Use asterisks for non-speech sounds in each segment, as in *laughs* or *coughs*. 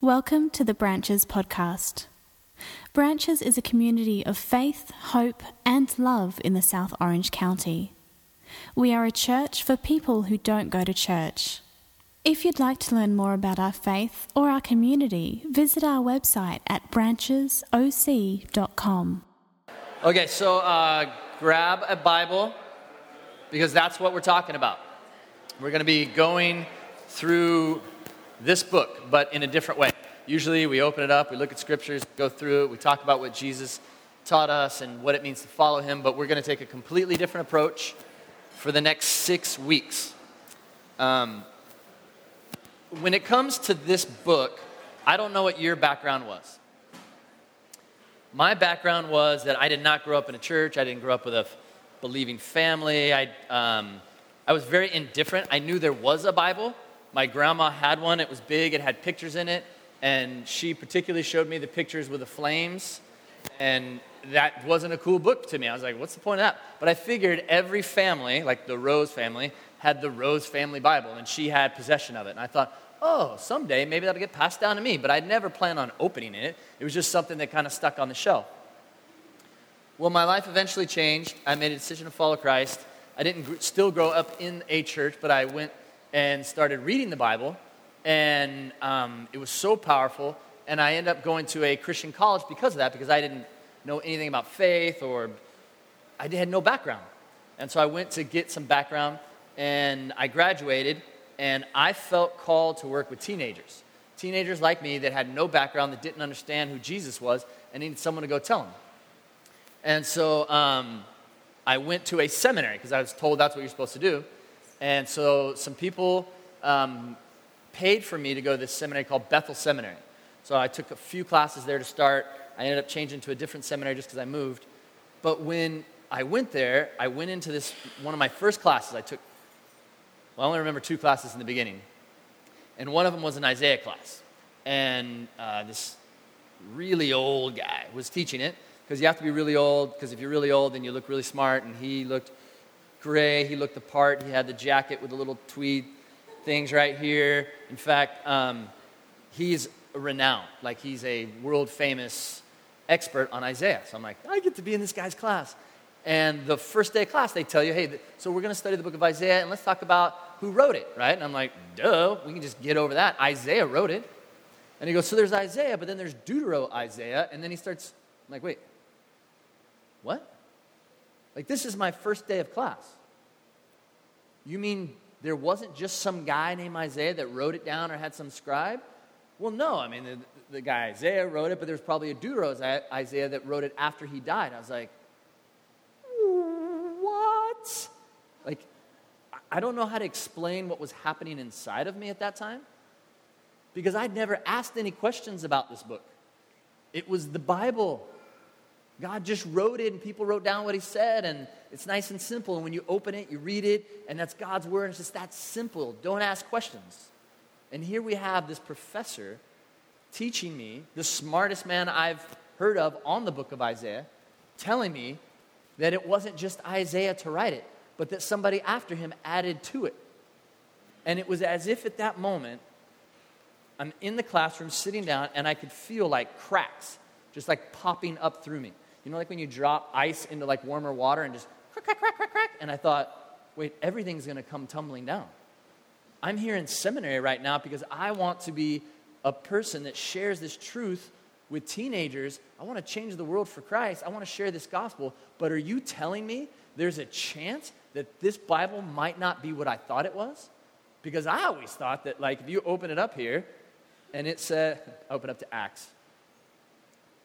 Welcome to the Branches podcast. Branches is a community of faith, hope, and love in the South Orange County. We are a church for people who don't go to church. If you'd like to learn more about our faith or our community, visit our website at branchesoc.com. Okay, so uh, grab a Bible because that's what we're talking about. We're going to be going through this book, but in a different way. Usually we open it up, we look at scriptures, go through it, we talk about what Jesus taught us and what it means to follow him, but we're going to take a completely different approach for the next six weeks. Um, when it comes to this book, I don't know what your background was. My background was that I did not grow up in a church, I didn't grow up with a believing family. I, um, I was very indifferent. I knew there was a Bible, my grandma had one, it was big, it had pictures in it, and she particularly showed me the pictures with the flames. And that wasn't a cool book to me. I was like, what's the point of that? But I figured every family, like the Rose family, had the Rose family Bible, and she had possession of it. And I thought, oh, someday maybe that'll get passed down to me. But I'd never planned on opening it. It was just something that kind of stuck on the shelf. Well, my life eventually changed. I made a decision to follow Christ. I didn't still grow up in a church, but I went and started reading the Bible, and um, it was so powerful. And I ended up going to a Christian college because of that, because I didn't know anything about faith or I had no background. And so I went to get some background, and I graduated, and I felt called to work with teenagers. Teenagers like me that had no background, that didn't understand who Jesus was, and needed someone to go tell them. And so um, I went to a seminary because I was told that's what you're supposed to do. And so some people um, paid for me to go to this seminary called Bethel Seminary. So I took a few classes there to start. I ended up changing to a different seminary just because I moved. But when I went there, I went into this, one of my first classes I took, well, I only remember two classes in the beginning. And one of them was an Isaiah class. And uh, this really old guy was teaching it because you have to be really old, because if you're really old, then you look really smart. And he looked gray. He looked the part. He had the jacket with the little tweed things right here. In fact, um, he's renowned. Like he's a world famous expert on Isaiah. So I'm like, I get to be in this guy's class. And the first day of class, they tell you, hey, so we're going to study the book of Isaiah and let's talk about who wrote it, right? And I'm like, duh, we can just get over that. Isaiah wrote it. And he goes, so there's Isaiah, but then there's Deutero Isaiah. And then he starts, I'm like, wait, what? Like, this is my first day of class. You mean there wasn't just some guy named Isaiah that wrote it down or had some scribe? Well, no. I mean, the, the guy Isaiah wrote it, but there's probably a Deutero Isaiah that wrote it after he died. I was like, what? Like, I don't know how to explain what was happening inside of me at that time because I'd never asked any questions about this book. It was the Bible. God just wrote it and people wrote down what he said and it's nice and simple. And when you open it, you read it and that's God's word. And it's just that simple. Don't ask questions. And here we have this professor teaching me, the smartest man I've heard of on the book of Isaiah, telling me that it wasn't just Isaiah to write it, but that somebody after him added to it. And it was as if at that moment, I'm in the classroom sitting down and I could feel like cracks just like popping up through me. You know, like when you drop ice into like warmer water and just crack, crack, crack, crack, crack. And I thought, wait, everything's going to come tumbling down. I'm here in seminary right now because I want to be a person that shares this truth with teenagers. I want to change the world for Christ. I want to share this gospel. But are you telling me there's a chance that this Bible might not be what I thought it was? Because I always thought that, like, if you open it up here and it said, open up to Acts.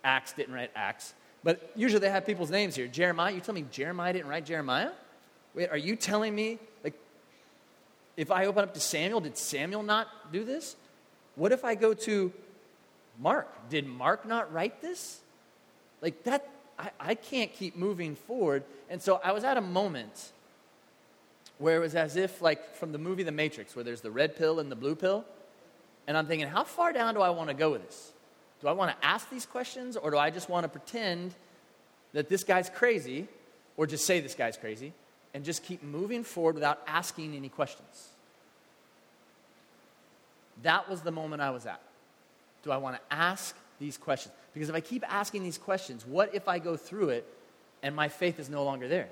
Acts didn't write Acts. But usually they have people's names here. Jeremiah, you tell me Jeremiah didn't write Jeremiah? Wait, are you telling me, like, if I open up to Samuel, did Samuel not do this? What if I go to Mark? Did Mark not write this? Like, that, I, I can't keep moving forward. And so I was at a moment where it was as if, like, from the movie The Matrix, where there's the red pill and the blue pill. And I'm thinking, how far down do I want to go with this? Do I want to ask these questions or do I just want to pretend that this guy's crazy or just say this guy's crazy and just keep moving forward without asking any questions? That was the moment I was at. do I want to ask these questions? Because if I keep asking these questions, what if I go through it and my faith is no longer there?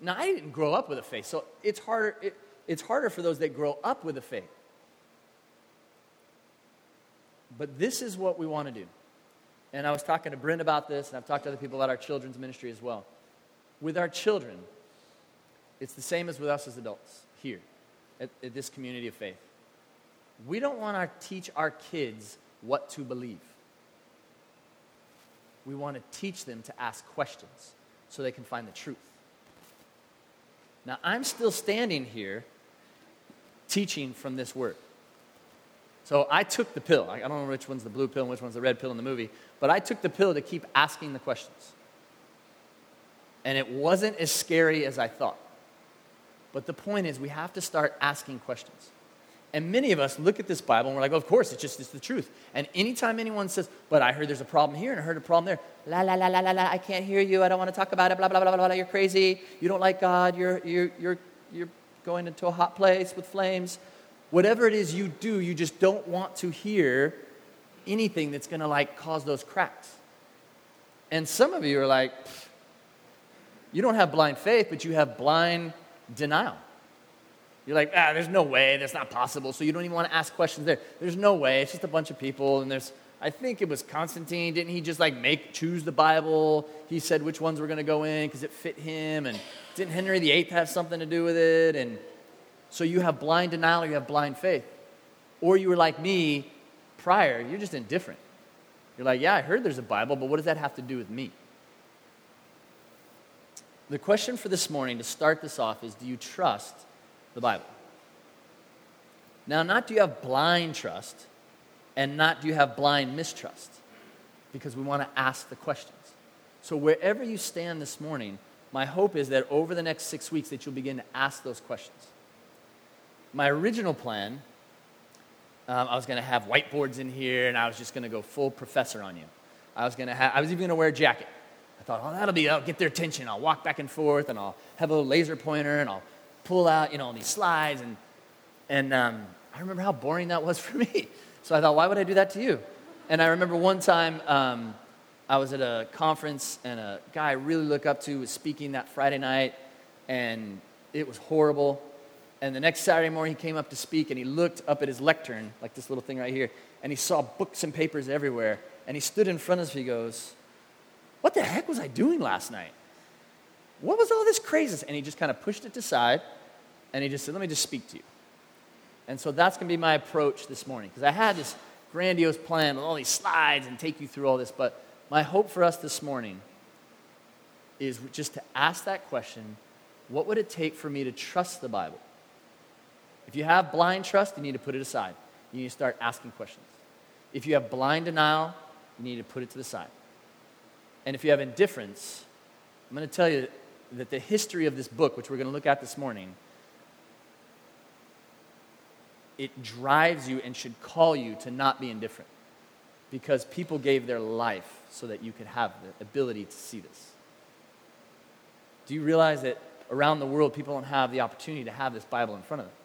Now, I didn't grow up with a faith, so it's harder, it, it's harder for those that grow up with a faith. But this is what we want to do. And I was talking to Brent about this, and I've talked to other people about our children's ministry as well. With our children, it's the same as with us as adults here at, at this community of faith. We don't want to teach our kids what to believe. We want to teach them to ask questions so they can find the truth. Now, I'm still standing here teaching from this word. So I took the pill. I don't know which one's the blue pill and which one's the red pill in the movie, but I took the pill to keep asking the questions. And it wasn't as scary as I thought. But the point is, we have to start asking questions. And many of us look at this Bible and we're like, oh, of course, it's just it's the truth. And anytime anyone says, but I heard there's a problem here and I heard a problem there, la, la, la, la, la, la, I can't hear you. I don't want to talk about it, blah, blah, blah, blah, blah, you're crazy. You don't like God. You're, you're, you're, you're going into a hot place with flames. Whatever it is you do, you just don't want to hear anything that's going to like cause those cracks. And some of you are like, you don't have blind faith, but you have blind denial. You're like, ah, there's no way, that's not possible. So you don't even want to ask questions there. There's no way. It's just a bunch of people, and there's, I think it was Constantine. Didn't he just like make choose the Bible? He said which ones were going to go in because it fit him, and didn't Henry VIII have something to do with it? And so you have blind denial, or you have blind faith, or you were like me prior. You're just indifferent. You're like, yeah, I heard there's a Bible, but what does that have to do with me? The question for this morning to start this off is: Do you trust? the Bible. Now, not do you have blind trust, and not do you have blind mistrust, because we want to ask the questions. So, wherever you stand this morning, my hope is that over the next six weeks that you'll begin to ask those questions. My original plan, um, I was going to have whiteboards in here, and I was just going to go full professor on you. I was going to have, I was even going to wear a jacket. I thought, oh, that'll be, I'll get their attention. I'll walk back and forth, and I'll have a little laser pointer, and I'll pull out, you know, these slides. And, and um, I remember how boring that was *laughs* for me. So I thought, why would I do that to you? And I remember one time um, I was at a conference and a guy I really look up to was speaking that Friday night, and it was horrible. And the next Saturday morning, he came up to speak, and he looked up at his lectern, like this little thing right here, and he saw books and papers everywhere. And he stood in front of us, he goes, What the heck was I doing last night? What was all this craziness? And he just kind of pushed it aside and he just said, Let me just speak to you. And so that's going to be my approach this morning because I had this grandiose plan with all these slides and take you through all this. But my hope for us this morning is just to ask that question what would it take for me to trust the Bible? If you have blind trust, you need to put it aside. You need to start asking questions. If you have blind denial, you need to put it to the side. And if you have indifference, I'm going to tell you that the history of this book, which we're going to look at this morning, it drives you and should call you to not be indifferent because people gave their life so that you could have the ability to see this. Do you realize that around the world people don't have the opportunity to have this Bible in front of them?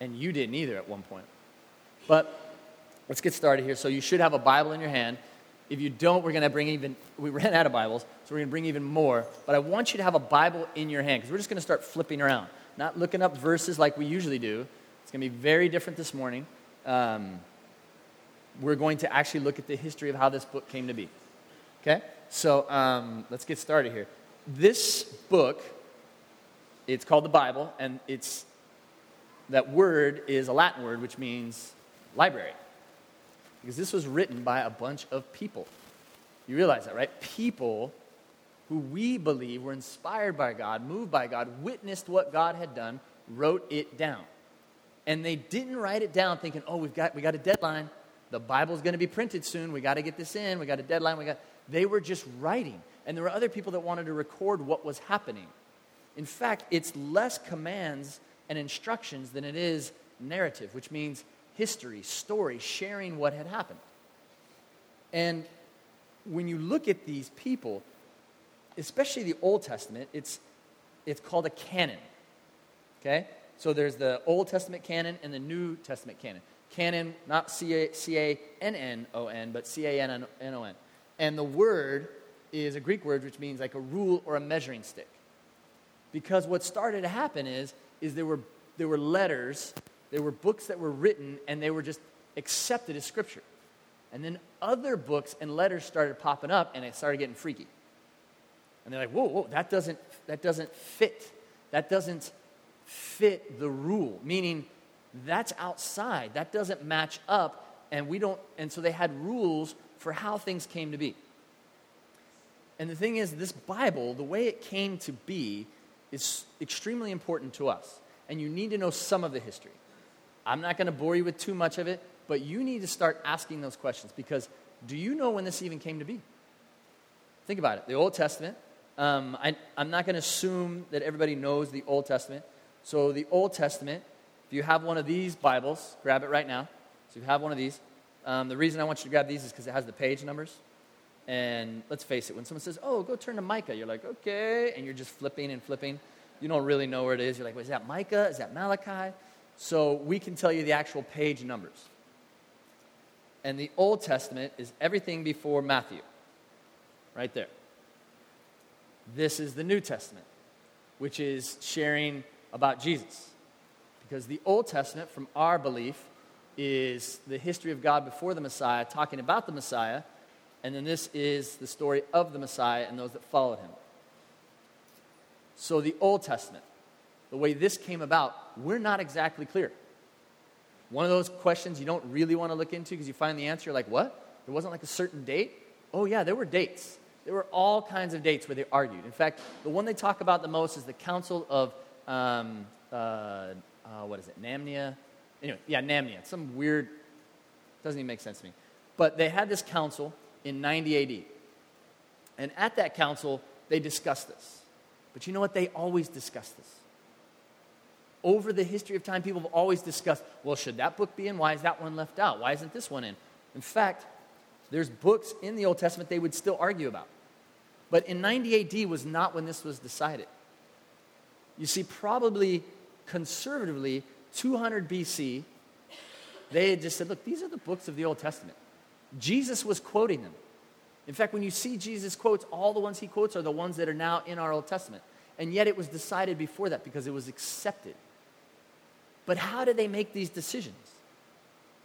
And you didn't either at one point. But let's get started here. So you should have a Bible in your hand. If you don't, we're going to bring even, we ran out of Bibles, so we're going to bring even more. But I want you to have a Bible in your hand because we're just going to start flipping around, not looking up verses like we usually do. It's going to be very different this morning. Um, we're going to actually look at the history of how this book came to be. Okay? So um, let's get started here. This book, it's called the Bible, and it's that word is a Latin word which means library because this was written by a bunch of people. You realize that, right? People who we believe were inspired by God, moved by God, witnessed what God had done, wrote it down. And they didn't write it down thinking, oh, we've got, we got a deadline. The Bible's going to be printed soon. We got to get this in. We got a deadline. We got... They were just writing. And there were other people that wanted to record what was happening. In fact, it's less commands and instructions than it is narrative, which means history, story, sharing what had happened. And when you look at these people, especially the Old Testament, it's, it's called a canon. Okay? So there's the Old Testament canon and the New Testament canon. Canon, not C A N N O N, but C A N N O N. And the word is a Greek word which means like a rule or a measuring stick. Because what started to happen is, is there, were, there were letters, there were books that were written, and they were just accepted as scripture. And then other books and letters started popping up, and it started getting freaky. And they're like, whoa, whoa, that doesn't, that doesn't fit. That doesn't fit the rule, meaning that's outside. That doesn't match up, and we don't, and so they had rules for how things came to be. And the thing is, this Bible, the way it came to be, is extremely important to us. And you need to know some of the history. I'm not going to bore you with too much of it, but you need to start asking those questions because do you know when this even came to be? Think about it. The Old Testament, um, I, I'm not going to assume that everybody knows the Old Testament. So, the Old Testament, if you have one of these Bibles, grab it right now. So, if you have one of these, um, the reason I want you to grab these is because it has the page numbers. And let's face it, when someone says, oh, go turn to Micah, you're like, okay. And you're just flipping and flipping. You don't really know where it is. You're like, well, is that Micah? Is that Malachi? So we can tell you the actual page numbers. And the Old Testament is everything before Matthew, right there. This is the New Testament, which is sharing about Jesus. Because the Old Testament, from our belief, is the history of God before the Messiah, talking about the Messiah and then this is the story of the Messiah and those that followed him. So, the Old Testament, the way this came about, we're not exactly clear. One of those questions you don't really want to look into because you find the answer, you're like, what? There wasn't like a certain date? Oh, yeah, there were dates. There were all kinds of dates where they argued. In fact, the one they talk about the most is the Council of, um, uh, uh, what is it, Namnia? Anyway, yeah, Namnia. Some weird, doesn't even make sense to me. But they had this council in 90 AD. And at that council, they discussed this. But you know what? They always discuss this. Over the history of time, people have always discussed well, should that book be in? Why is that one left out? Why isn't this one in? In fact, there's books in the Old Testament they would still argue about. But in 90 AD was not when this was decided. You see, probably conservatively, 200 BC, they had just said, look, these are the books of the Old Testament. Jesus was quoting them. In fact, when you see Jesus quotes, all the ones he quotes are the ones that are now in our Old Testament. And yet it was decided before that because it was accepted. But how did they make these decisions?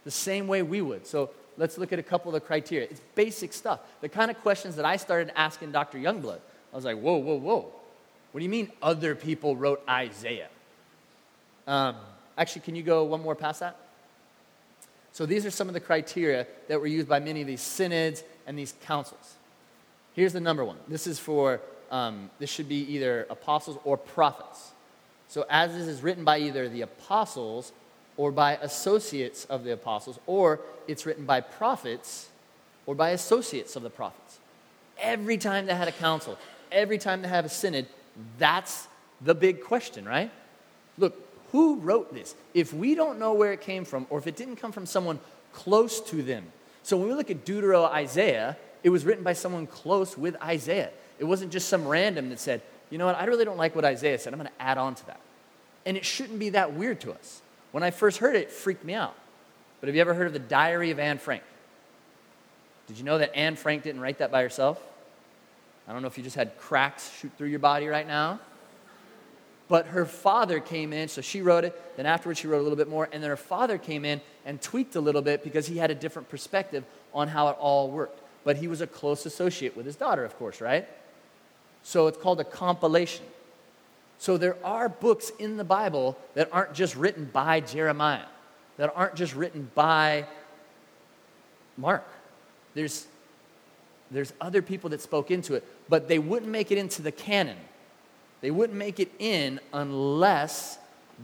The same way we would. So let's look at a couple of the criteria. It's basic stuff. The kind of questions that I started asking Dr. Youngblood. I was like, whoa, whoa, whoa. What do you mean other people wrote Isaiah? Um, actually, can you go one more past that? So these are some of the criteria that were used by many of these synods and these councils. Here's the number one. This is for, um, this should be either apostles or prophets. So as this is written by either the apostles or by associates of the apostles, or it's written by prophets or by associates of the prophets. Every time they had a council, every time they have a synod, that's the big question, right? Look, who wrote this? If we don't know where it came from, or if it didn't come from someone close to them. So when we look at Deutero Isaiah, it was written by someone close with Isaiah. It wasn't just some random that said, you know what, I really don't like what Isaiah said. I'm going to add on to that. And it shouldn't be that weird to us. When I first heard it, it freaked me out. But have you ever heard of the Diary of Anne Frank? Did you know that Anne Frank didn't write that by herself? I don't know if you just had cracks shoot through your body right now. But her father came in, so she wrote it. Then afterwards, she wrote a little bit more. And then her father came in and tweaked a little bit because he had a different perspective on how it all worked. But he was a close associate with his daughter, of course, right? So it's called a compilation. So there are books in the Bible that aren't just written by Jeremiah, that aren't just written by Mark. There's, there's other people that spoke into it, but they wouldn't make it into the canon they wouldn't make it in unless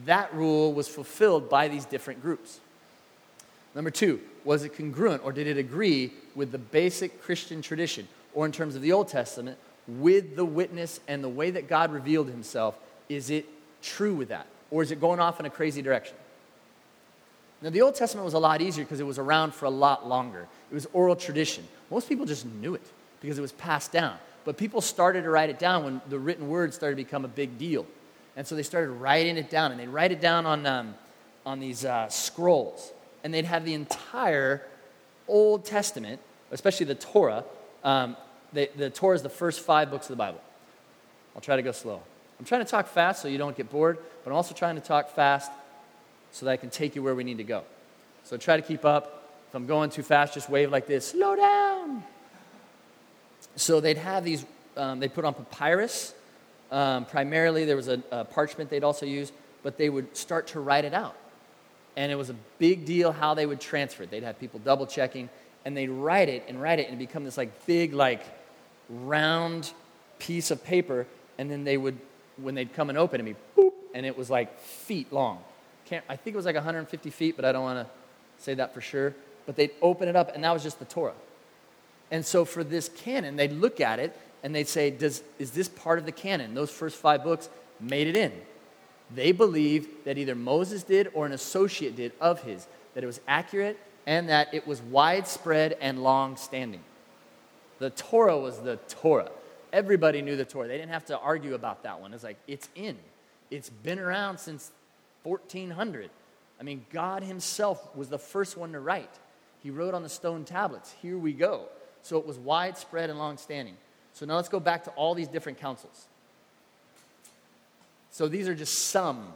that rule was fulfilled by these different groups. Number two, was it congruent or did it agree with the basic Christian tradition, or in terms of the Old Testament, with the witness and the way that God revealed himself? Is it true with that? Or is it going off in a crazy direction? Now, the Old Testament was a lot easier because it was around for a lot longer. It was oral tradition. Most people just knew it because it was passed down. But people started to write it down when the written word started to become a big deal. And so they started writing it down, and they write it down on, um, on these uh, scrolls. and they'd have the entire Old Testament, especially the Torah. Um, they, the Torah is the first five books of the Bible. I'll try to go slow. I'm trying to talk fast so you don't get bored, but I'm also trying to talk fast so that I can take you where we need to go. So try to keep up. If I'm going too fast, just wave like this slow down. So they'd have these, um, they put on papyrus. Um, primarily, there was a, a parchment they'd also use, but they would start to write it out. And it was a big deal how they would transfer it. They'd have people double checking, and they'd write it and write it and become this like big, like round piece of paper. And then they would, when they'd come and open it, be boop, and it was like feet long. Can't, I think it was like 150 feet, but I don't want to say that for sure. But they'd open it up, and that was just the Torah. And so for this canon, they'd look at it and they'd say, Does, Is this part of the canon? Those first five books made it in. They believed that either Moses did or an associate did of his, that it was accurate and that it was widespread and long standing. The Torah was the Torah. Everybody knew the Torah. They didn't have to argue about that one. It's like, it's in. It's been around since 1400. I mean, God Himself was the first one to write. He wrote on the stone tablets, Here we go. So it was widespread and long standing. So now let's go back to all these different councils. So these are just some,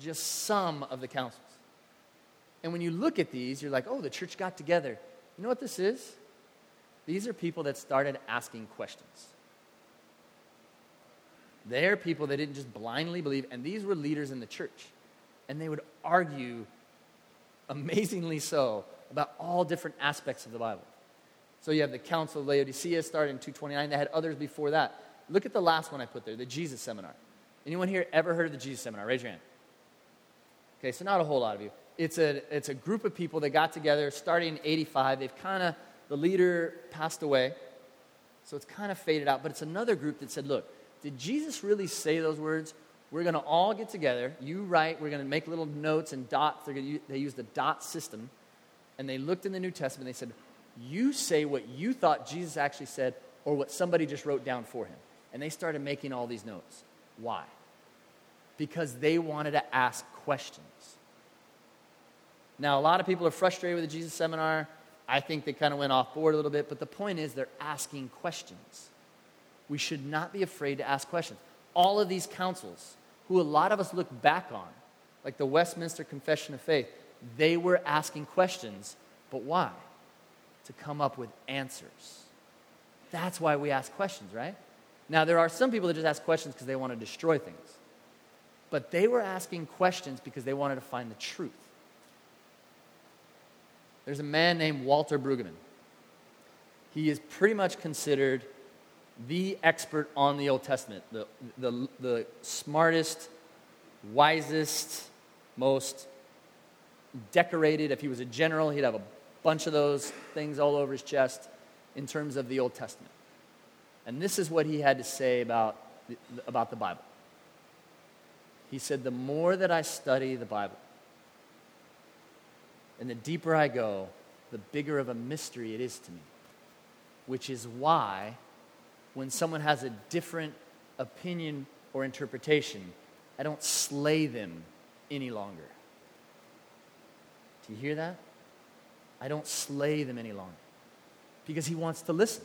just some of the councils. And when you look at these, you're like, oh, the church got together. You know what this is? These are people that started asking questions. They're people that didn't just blindly believe, and these were leaders in the church. And they would argue, amazingly so, about all different aspects of the Bible. So you have the Council of Laodicea started in 229. They had others before that. Look at the last one I put there, the Jesus Seminar. Anyone here ever heard of the Jesus Seminar? Raise your hand. Okay, so not a whole lot of you. It's a, it's a group of people that got together starting in 85. They've kind of, the leader passed away, so it's kind of faded out. But it's another group that said, look, did Jesus really say those words? We're going to all get together. You write, we're going to make little notes and dots. Gonna, they use the dot system. And they looked in the New Testament. They said, you say what you thought Jesus actually said or what somebody just wrote down for him. And they started making all these notes. Why? Because they wanted to ask questions. Now, a lot of people are frustrated with the Jesus seminar. I think they kind of went off board a little bit, but the point is they're asking questions. We should not be afraid to ask questions. All of these councils, who a lot of us look back on, like the Westminster Confession of Faith, they were asking questions, but why? To come up with answers. That's why we ask questions, right? Now, there are some people that just ask questions because they want to destroy things. But they were asking questions because they wanted to find the truth. There's a man named Walter Brueggemann. He is pretty much considered the expert on the Old Testament, the, the, the smartest, wisest, most decorated. If he was a general, he'd have a bunch of those things all over his chest in terms of the Old Testament. And this is what he had to say about the, about the Bible. He said, The more that I study the Bible, and the deeper I go, the bigger of a mystery it is to me. Which is why, when someone has a different opinion or interpretation, I don't slay them any longer. Do you hear that? I don't slay them any longer because he wants to listen.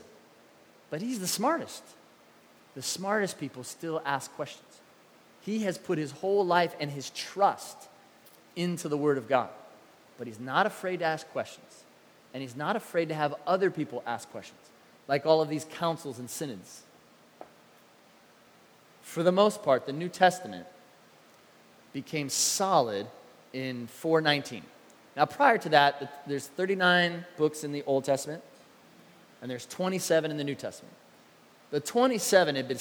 But he's the smartest. The smartest people still ask questions. He has put his whole life and his trust into the Word of God. But he's not afraid to ask questions. And he's not afraid to have other people ask questions, like all of these councils and synods. For the most part, the New Testament became solid in 419. Now, prior to that, there's 39 books in the Old Testament, and there's 27 in the New Testament. The 27 had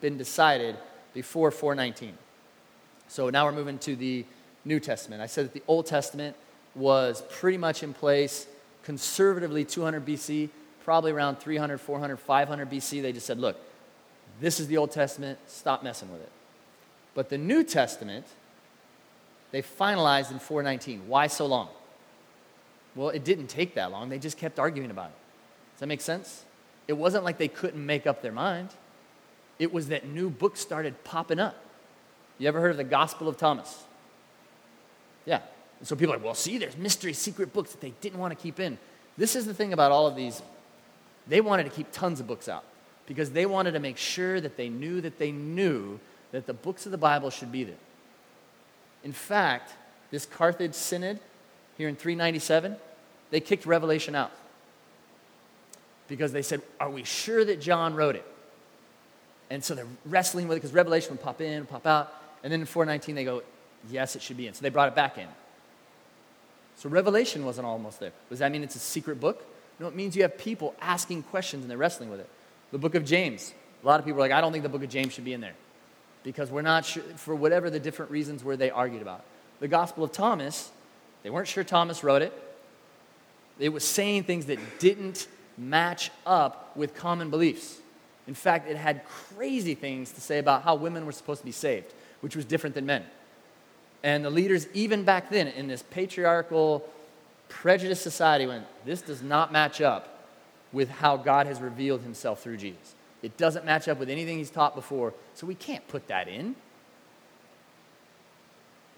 been, decided before 419. So now we're moving to the New Testament. I said that the Old Testament was pretty much in place conservatively 200 BC, probably around 300, 400, 500 BC. They just said, look, this is the Old Testament, stop messing with it. But the New Testament, they finalized in 419. Why so long? Well, it didn't take that long. They just kept arguing about it. Does that make sense? It wasn't like they couldn't make up their mind. It was that new books started popping up. You ever heard of the Gospel of Thomas? Yeah. And so people are like, well, see, there's mystery, secret books that they didn't want to keep in. This is the thing about all of these. They wanted to keep tons of books out because they wanted to make sure that they knew that they knew that the books of the Bible should be there. In fact, this Carthage Synod here in 397, they kicked Revelation out because they said, Are we sure that John wrote it? And so they're wrestling with it because Revelation would pop in, pop out. And then in 419, they go, Yes, it should be in. So they brought it back in. So Revelation wasn't almost there. Does that mean it's a secret book? No, it means you have people asking questions and they're wrestling with it. The book of James. A lot of people are like, I don't think the book of James should be in there because we're not sure, for whatever the different reasons were they argued about. The Gospel of Thomas, they weren't sure Thomas wrote it. It was saying things that didn't match up with common beliefs. In fact, it had crazy things to say about how women were supposed to be saved, which was different than men. And the leaders, even back then, in this patriarchal, prejudiced society, went, This does not match up with how God has revealed himself through Jesus. It doesn't match up with anything he's taught before, so we can't put that in.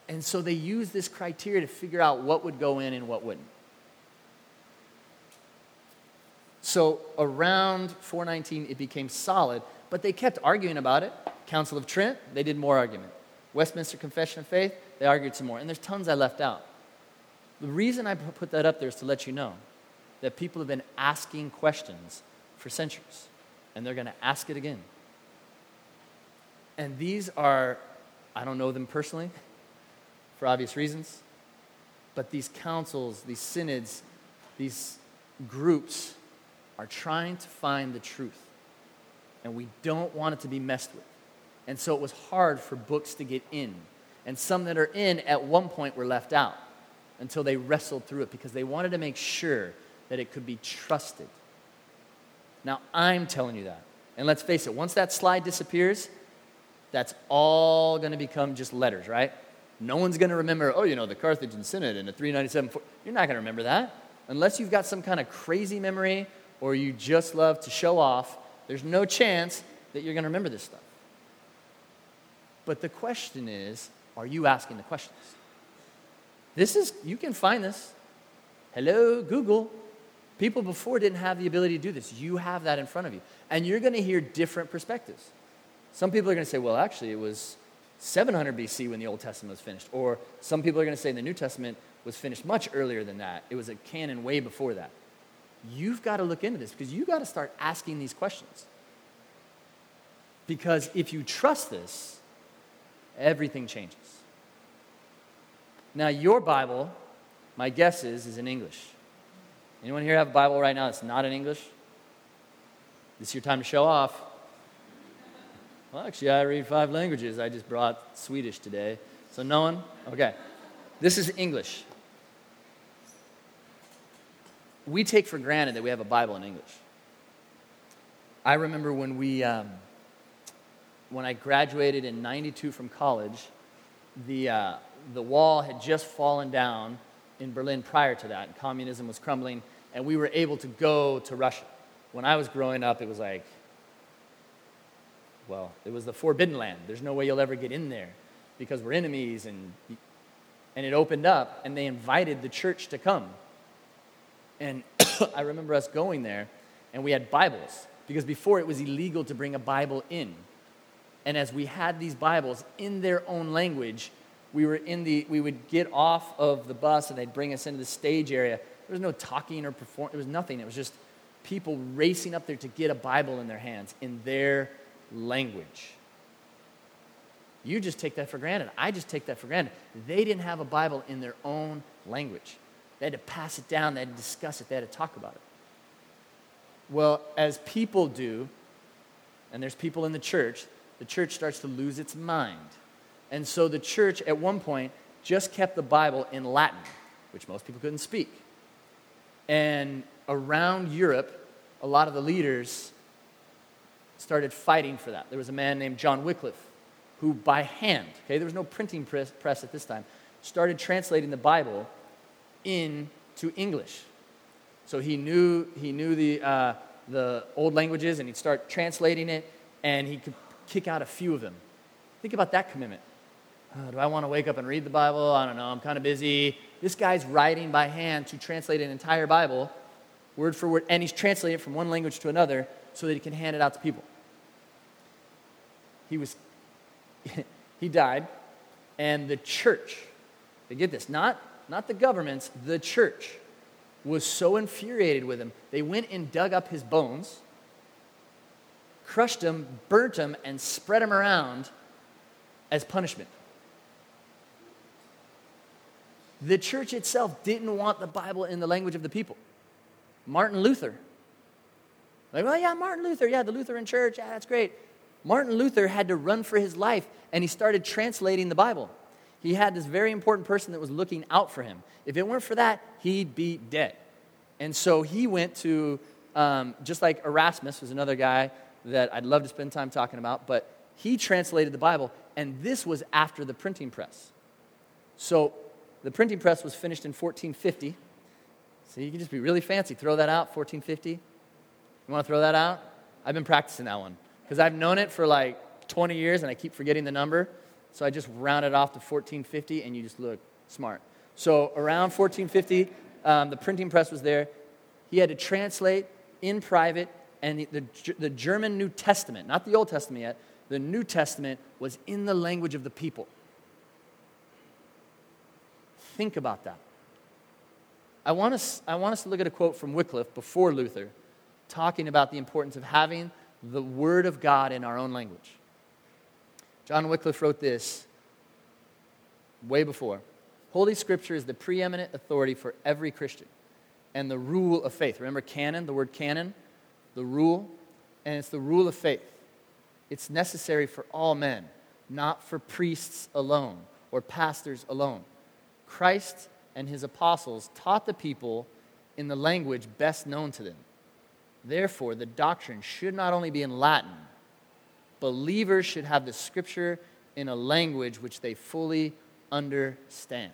And so they used this criteria to figure out what would go in and what wouldn't. So around 419, it became solid, but they kept arguing about it. Council of Trent, they did more argument. Westminster Confession of Faith, they argued some more. And there's tons I left out. The reason I put that up there is to let you know that people have been asking questions for centuries, and they're going to ask it again. And these are, I don't know them personally for obvious reasons, but these councils, these synods, these groups are trying to find the truth. And we don't want it to be messed with. And so it was hard for books to get in. And some that are in at one point were left out until they wrestled through it because they wanted to make sure that it could be trusted. Now, I'm telling you that. And let's face it, once that slide disappears, that's all going to become just letters, right? No one's going to remember, oh, you know, the Carthaginian Synod and the 397. You're not going to remember that. Unless you've got some kind of crazy memory or you just love to show off, there's no chance that you're going to remember this stuff. But the question is, are you asking the questions? This is, you can find this. Hello, Google. People before didn't have the ability to do this. You have that in front of you. And you're going to hear different perspectives. Some people are going to say, well, actually, it was 700 BC when the Old Testament was finished. Or some people are going to say the New Testament was finished much earlier than that. It was a canon way before that. You've got to look into this because you've got to start asking these questions. Because if you trust this, everything changes. Now, your Bible, my guess is, is in English. Anyone here have a Bible right now that's not in English? This is your time to show off. Well, actually, I read five languages. I just brought Swedish today. So, no one? Okay. This is English. We take for granted that we have a Bible in English. I remember when we, um, when I graduated in 92 from college, the, uh, the wall had just fallen down in Berlin prior to that, communism was crumbling, and we were able to go to Russia. When I was growing up, it was like, well, it was the forbidden land. There's no way you'll ever get in there because we're enemies. And, and it opened up, and they invited the church to come. And *coughs* I remember us going there, and we had Bibles because before it was illegal to bring a Bible in. And as we had these Bibles in their own language, we were in the we would get off of the bus and they'd bring us into the stage area. There was no talking or perform. It was nothing. It was just people racing up there to get a Bible in their hands in their language. You just take that for granted. I just take that for granted. They didn't have a Bible in their own language. They had to pass it down, they had to discuss it, they had to talk about it. Well, as people do, and there's people in the church, the church starts to lose its mind. And so the church, at one point, just kept the Bible in Latin, which most people couldn't speak. And around Europe, a lot of the leaders started fighting for that. There was a man named John Wycliffe who, by hand, okay, there was no printing press, at this time, started translating the Bible into English. So he knew, he knew the, uh, the old languages and he'd start translating it and he could kick out a few of them. Think about that commitment. Uh, do I want to wake up and read the Bible? I don't know. I'm kind of busy. This guy's writing by hand to translate an entire Bible, word for word, and he's translating it from one language to another so that he can hand it out to people. He was, *laughs* he died, and the church, they get this, not, not the governments, the church was so infuriated with him, they went and dug up his bones, crushed them, burnt them, and spread them around as punishment. The church itself didn't want the Bible in the language of the people. Martin Luther. Like, well, yeah, Martin Luther, yeah, the Lutheran church, yeah, that's great. Martin Luther had to run for his life and he started translating the Bible. He had this very important person that was looking out for him. If it weren't for that, he'd be dead. And so he went to, um, just like Erasmus was another guy that I'd love to spend time talking about, but he translated the Bible, and this was after the printing press. So the printing press was finished in 1450. So you can just be really fancy. Throw that out, 1450. You want to throw that out? I've been practicing that one because I've known it for like 20 years and I keep forgetting the number. So I just rounded it off to 1450 and you just look smart. So around 1450, um, the printing press was there. He had to translate in private, and the, the, the German New Testament, not the Old Testament yet, the New Testament was in the language of the people. Think about that. I want, us, I want us to look at a quote from Wycliffe before Luther, talking about the importance of having the Word of God in our own language. John Wycliffe wrote this way before Holy Scripture is the preeminent authority for every Christian and the rule of faith. Remember canon, the word canon? The rule, and it's the rule of faith. It's necessary for all men, not for priests alone or pastors alone. Christ and his apostles taught the people in the language best known to them. Therefore, the doctrine should not only be in Latin, believers should have the scripture in a language which they fully understand.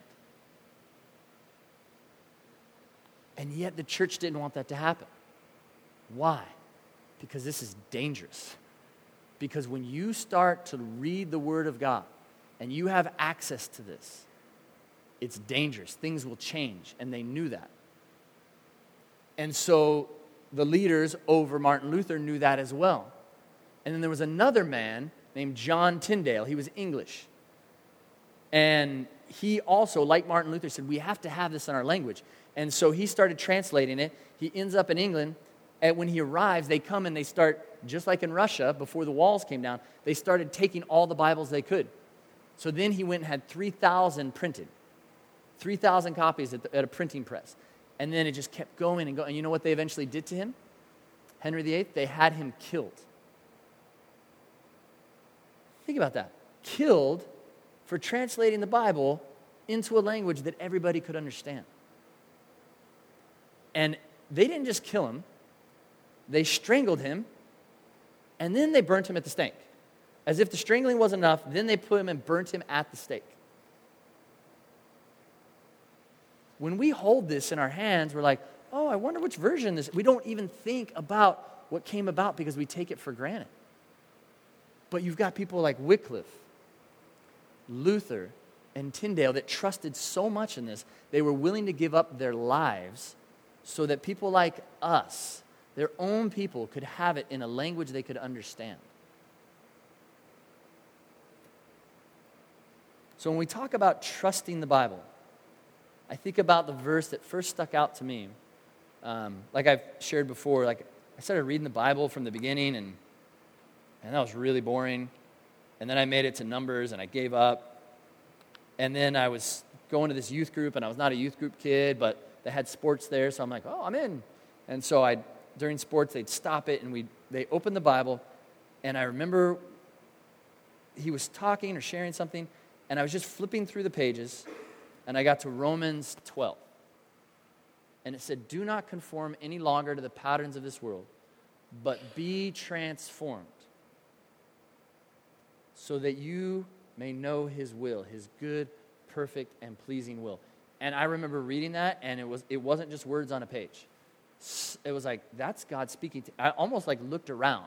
And yet, the church didn't want that to happen. Why? Because this is dangerous. Because when you start to read the Word of God and you have access to this, it's dangerous. Things will change, and they knew that. And so the leaders over Martin Luther knew that as well. And then there was another man named John Tyndale. He was English. And he also, like Martin Luther, said, We have to have this in our language. And so he started translating it. He ends up in England. And when he arrives, they come and they start, just like in Russia, before the walls came down, they started taking all the Bibles they could. So then he went and had 3,000 printed. 3,000 copies at, the, at, a printing press. And then it just kept going and going. And you know what they eventually did to him? Henry VIII? They had him killed. Think about that. Killed for translating the Bible into a language that everybody could understand. And they didn't just kill him, they strangled him, and then they burnt him at the stake. As if the strangling wasn't enough, then they put him and burnt him at the stake. When we hold this in our hands, we're like, oh, I wonder which version this. We don't even think about what came about because we take it for granted. But you've got people like Wycliffe, Luther, and Tyndale that trusted so much in this, they were willing to give up their lives so that people like us, their own people, could have it in a language they could understand. So when we talk about trusting the Bible, I think about the verse that first stuck out to me. Um, like I've shared before, like I started reading the Bible from the beginning, and, and that was really boring. And then I made it to Numbers, and I gave up. And then I was going to this youth group, and I was not a youth group kid, but they had sports there, so I'm like, oh, I'm in. And so I, during sports, they'd stop it, and we they opened the Bible, and I remember he was talking or sharing something, and I was just flipping through the pages, and I got to Romans 12. And it said, Do not conform any longer to the patterns of this world, but be transformed, so that you may know his will, his good, perfect, and pleasing will. And I remember reading that, and it, was, it wasn't just words on a page. It was like, that's God speaking to I almost like looked around.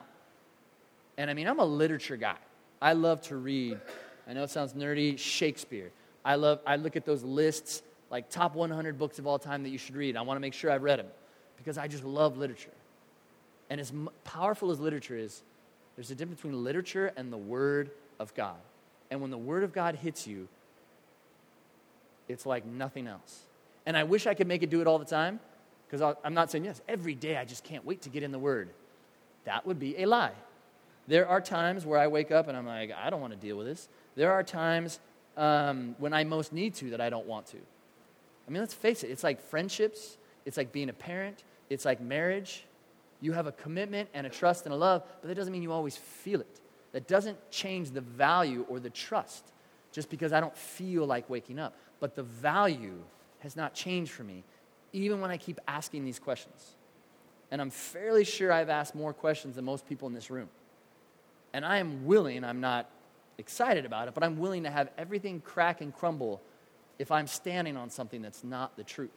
And I mean, I'm a literature guy. I love to read I know it sounds nerdy, Shakespeare. I love I look at those lists like top 100 books of all time that you should read. I want to make sure I've read them because I just love literature. And as powerful as literature is, there's a difference between literature and the Word of God. And when the Word of God hits you, it's like nothing else. And I wish I could make it do it all the time because I'm not saying, yes, every day I just can't wait to get in the Word. That would be a lie. There are times where I wake up and I'm like, I don't want to deal with this. There are times um, when I most need to that I don't want to. I mean, let's face it, it's like friendships, it's like being a parent, it's like marriage. You have a commitment and a trust and a love, but that doesn't mean you always feel it. That doesn't change the value or the trust just because I don't feel like waking up. But the value has not changed for me, even when I keep asking these questions. And I'm fairly sure I've asked more questions than most people in this room. And I am willing, I'm not excited about it, but I'm willing to have everything crack and crumble if I'm standing on something that's not the truth.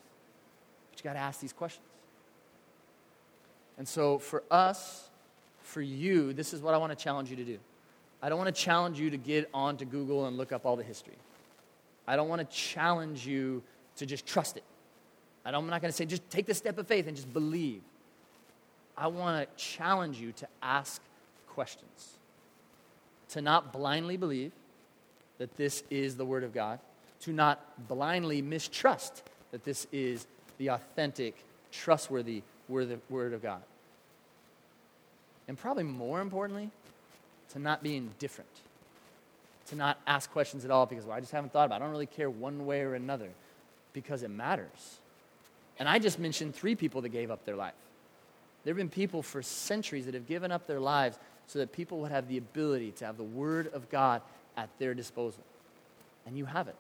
But you got to ask these questions. And so for us, for you, this is what I want to challenge you to do. I don't want to challenge you to get onto Google and look up all the history. I don't want to challenge you to just trust it. I am not going to say just take the step of faith and just believe. I want to challenge you to ask questions, to not blindly believe that this is the Word of God, to not blindly mistrust that this is the authentic, trustworthy Word of God. And probably more importantly, to not be indifferent, to not ask questions at all because well, I just haven't thought about it. I don't really care one way or another because it matters. And I just mentioned three people that gave up their life. There have been people for centuries that have given up their lives so that people would have the ability to have the Word of God at their disposal. And you have it.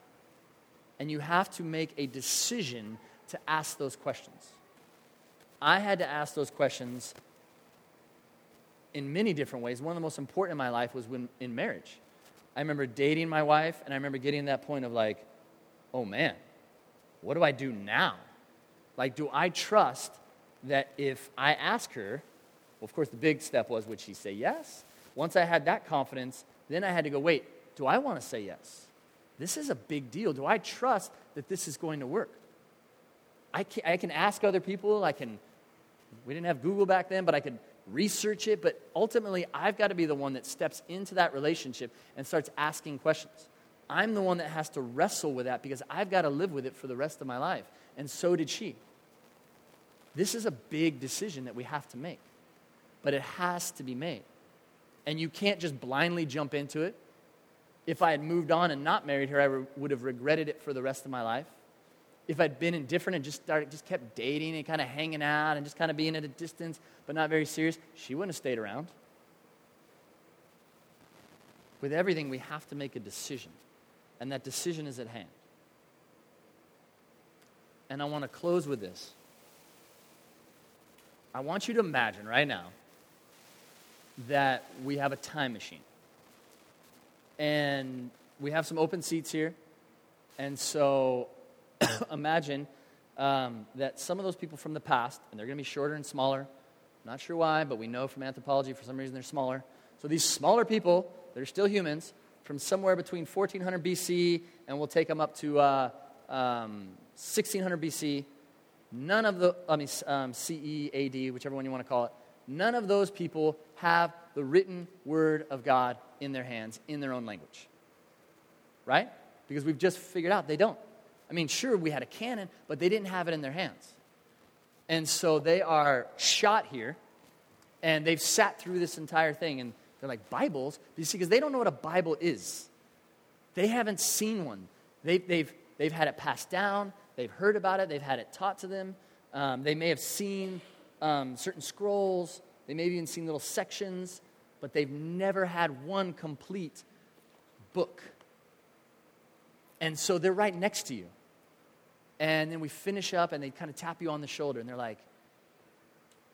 And you have to make a decision to ask those questions. I had to ask those questions in many different ways. One of the most important in my life was when in marriage. I remember dating my wife, and I remember getting that point of like, oh man, what do I do now? Like, do I trust that if I ask her, well, of course, the big step was would she say yes? Once I had that confidence, then I had to go, wait, do I want to say yes? This is a big deal. Do I trust that this is going to work? I can, I can ask other people. I can, we didn't have Google back then, but I could research it. But ultimately, I've got to be the one that steps into that relationship and starts asking questions. I'm the one that has to wrestle with that because I've got to live with it for the rest of my life. And so did she. This is a big decision that we have to make, but it has to be made. And you can't just blindly jump into it. If I had moved on and not married her, I re- would have regretted it for the rest of my life. If I'd been indifferent and just started, just kept dating and kind of hanging out and just kind of being at a distance, but not very serious, she wouldn't have stayed around. With everything, we have to make a decision, and that decision is at hand. And I want to close with this. I want you to imagine right now that we have a time machine. And we have some open seats here. And so *coughs* imagine um, that some of those people from the past, and they're going to be shorter and smaller. Not sure why, but we know from anthropology for some reason they're smaller. So these smaller people, they're still humans, from somewhere between 1400 BC and we'll take them up to uh, um, 1600 BC None of the, I mean, um, CE, AD, whichever one you want to call it, none of those people have the written word of God in their hands in their own language. Right? Because we've just figured out they don't. I mean, sure, we had a canon, but they didn't have it in their hands. And so they are shot here, and they've sat through this entire thing, and they're like, Bibles? You see, because they don't know what a Bible is. They haven't seen one. They've, they've, they've had it passed down, They've heard about it, they've had it taught to them. Um, they may have seen um, certain scrolls, they may have even seen little sections, but they've never had one complete book. And so they're right next to you. And then we finish up and they kind of tap you on the shoulder and they're like,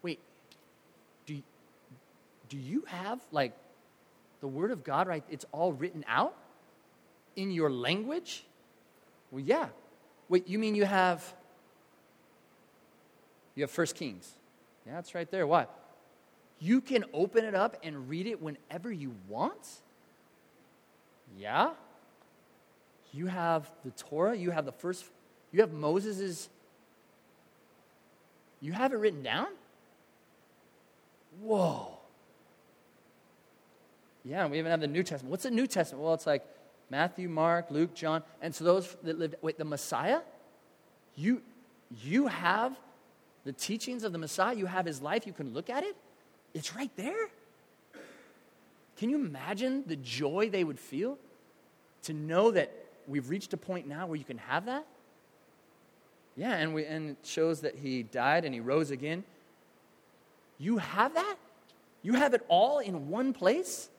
wait, do do you have like the Word of God, right? It's all written out in your language? Well, yeah. Wait, you mean you have you have First Kings? Yeah, it's right there. Why? You can open it up and read it whenever you want? Yeah? You have the Torah, you have the first, you have Moses's, you have it written down? Whoa. Yeah, we even have the New Testament. What's the New Testament? Well, it's like Matthew, Mark, Luke, John. And so those that lived, wait, the Messiah? You, you have the teachings of the Messiah, you have his life, you can look at it. It's right there. Can you imagine the joy they would feel to know that we've reached a point now where you can have that? Yeah, and, we, and it shows that he died and he rose again. You have that? You have it all in one place?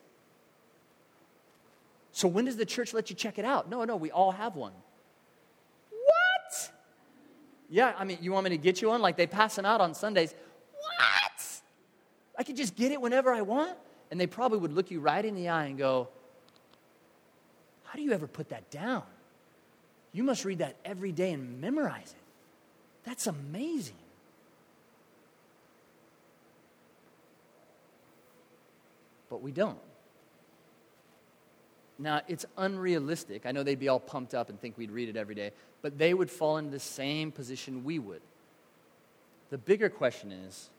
So when does the church let you check it out? No, no, we all have one. What? Yeah, I mean, you want me to get you one? Like they pass them out on Sundays. I could just get it whenever I want? And they probably would look you right in the eye and go, How do you ever put that down? You must read that every day and memorize it. That's amazing. But we don't. Now, it's unrealistic. I know they'd be all pumped up and think we'd read it every day, but they would fall into the same position we would. The bigger question is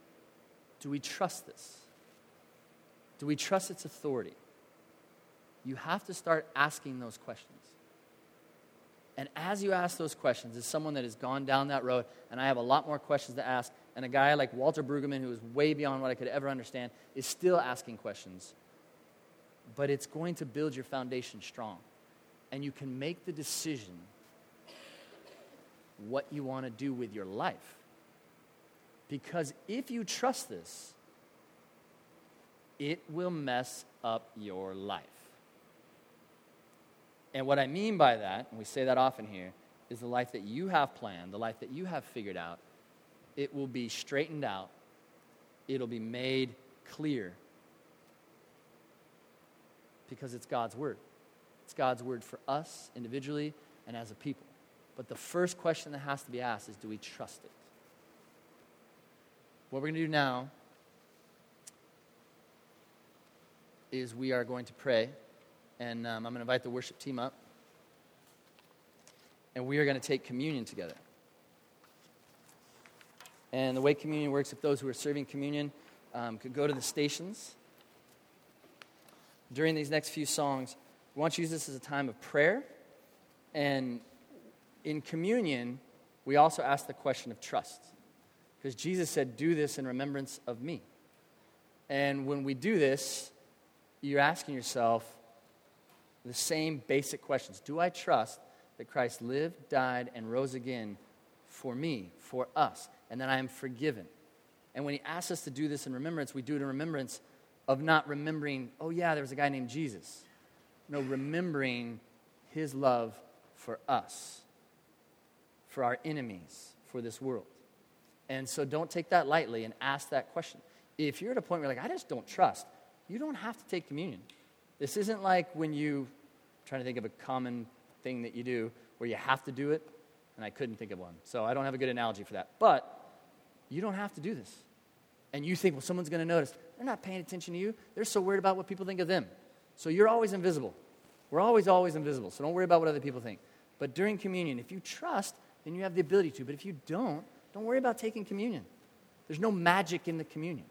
do we trust this? Do we trust its authority? You have to start asking those questions. And as you ask those questions, as someone that has gone down that road, and I have a lot more questions to ask, and a guy like Walter Brueggemann, who is way beyond what I could ever understand, is still asking questions but it's going to build your foundation strong. And you can make the decision what you want to do with your life. Because if you trust this, it will mess up your life. And what I mean by that, and we say that often here, is the life that you have planned, the life that you have figured out, it will be straightened out, it'll be made clear because it's God's word. It's God's word for us individually and as a people. But the first question that has to be asked is do we trust it? What we're going to do now is we are going to pray, and um, I'm going to invite the worship team up, and we are going to take communion together. And the way communion works, if those who are serving communion um, could go to the stations during these next few songs, we want to use this as a time of prayer. And in communion, we also ask the question of trust. Because Jesus said, Do this in remembrance of me. And when we do this, you're asking yourself the same basic questions Do I trust that Christ lived, died, and rose again for me, for us, and that I am forgiven? And when he asks us to do this in remembrance, we do it in remembrance of not remembering, oh, yeah, there was a guy named Jesus. No, remembering his love for us, for our enemies, for this world. And so don't take that lightly and ask that question. If you're at a point where you're like, I just don't trust, you don't have to take communion. This isn't like when you, I'm trying to think of a common thing that you do where you have to do it, and I couldn't think of one. So I don't have a good analogy for that. But you don't have to do this. And you think, well, someone's going to notice. They're not paying attention to you. They're so worried about what people think of them. So you're always invisible. We're always, always invisible. So don't worry about what other people think. But during communion, if you trust, then you have the ability to. But if you don't, don't worry about taking communion. There's no magic in the communion.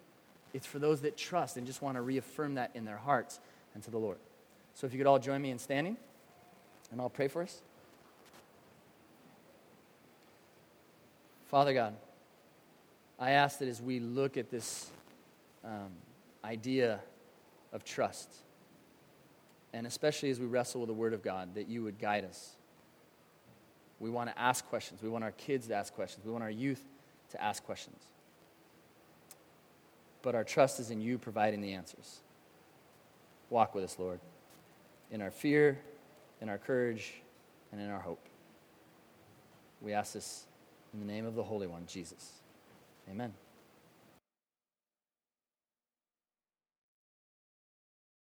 It's for those that trust and just want to reaffirm that in their hearts and to the Lord. So if you could all join me in standing, and I'll pray for us. Father God, I ask that as we look at this um, idea of trust. And especially as we wrestle with the Word of God, that you would guide us. We want to ask questions. We want our kids to ask questions. We want our youth to ask questions. But our trust is in you providing the answers. Walk with us, Lord, in our fear, in our courage, and in our hope. We ask this in the name of the Holy One, Jesus. Amen.